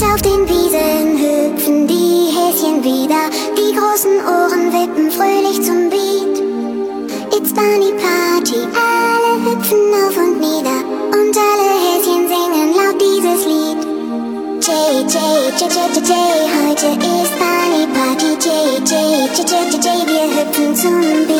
Und auf den Wiesen hüpfen die Häschen wieder, die großen Ohren wippen fröhlich zum Beat. It's Bunny Party, alle hüpfen auf und nieder und alle Häschen singen laut dieses Lied. Jay, Jay, Jay, Jay, Jay, Jay, heute ist Bunny Party, Jay, Jay, Jay, Jay, Jay, J, wir hüpfen zum Beat.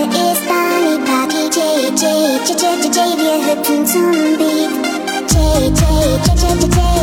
jest pani Patty J, J, J, J, J, J, wie, hypnizm beat J, J, J, J, J, J